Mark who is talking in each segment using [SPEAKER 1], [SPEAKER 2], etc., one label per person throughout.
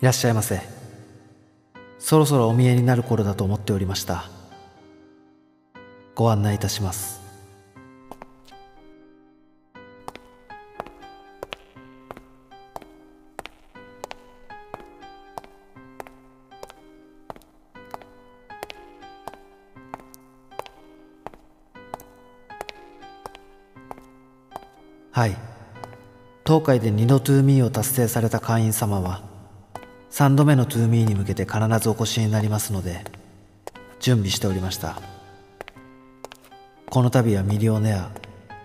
[SPEAKER 1] いらっしゃいませ。そろそろお見えになる頃だと思っておりました。ご案内いたします。はい。東海で2度トゥーミーを達成された会員様は3度目のトゥーミーに向けて必ずお越しになりますので準備しておりました。この度はミリオネア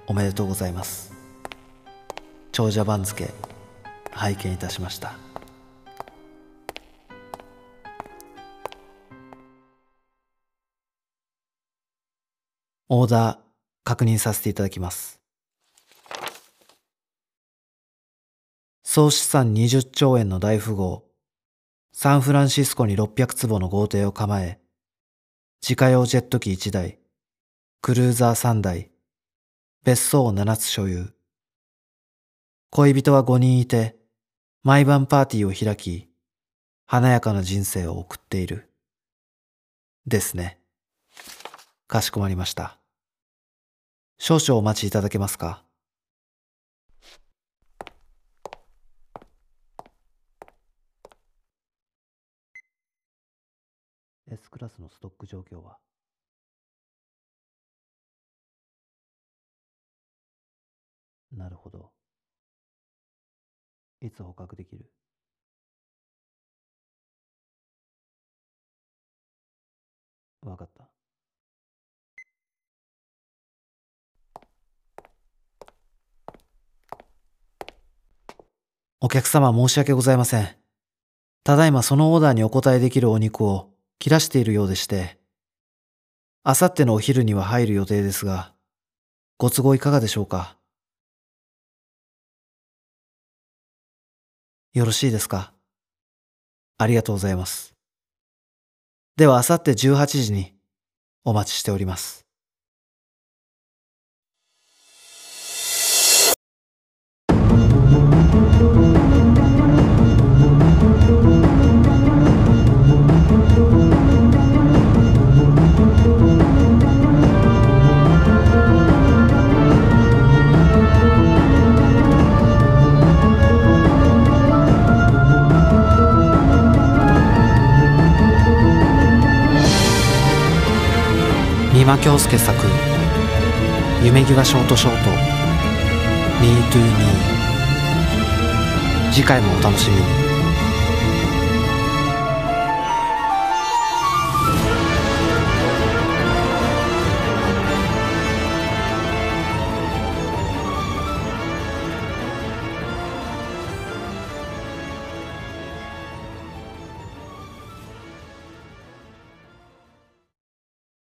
[SPEAKER 1] おめでとうございます。長者番付拝見いたしました。オーダー確認させていただきます。総資産20兆円の大富豪。サンフランシスコに600坪の豪邸を構え自家用ジェット機1台クルーザー3台別荘を7つ所有。恋人は5人いて毎晩パーティーを開き華やかな人生を送っている。ですね。かしこまりました。少々お待ちいただけますか？S クラスのストック状況は？なるほど。いつ捕獲できる？わかった。お客様申し訳ございません。ただいまそのオーダーにお答えできるお肉を切らしているようでして、あさってのお昼には入る予定ですが、ご都合いかがでしょうか？よろしいですか？ありがとうございます。ではあさって18時にお待ちしております。三馬京介作夢際ショートショート Me to Me 次回もお楽しみに。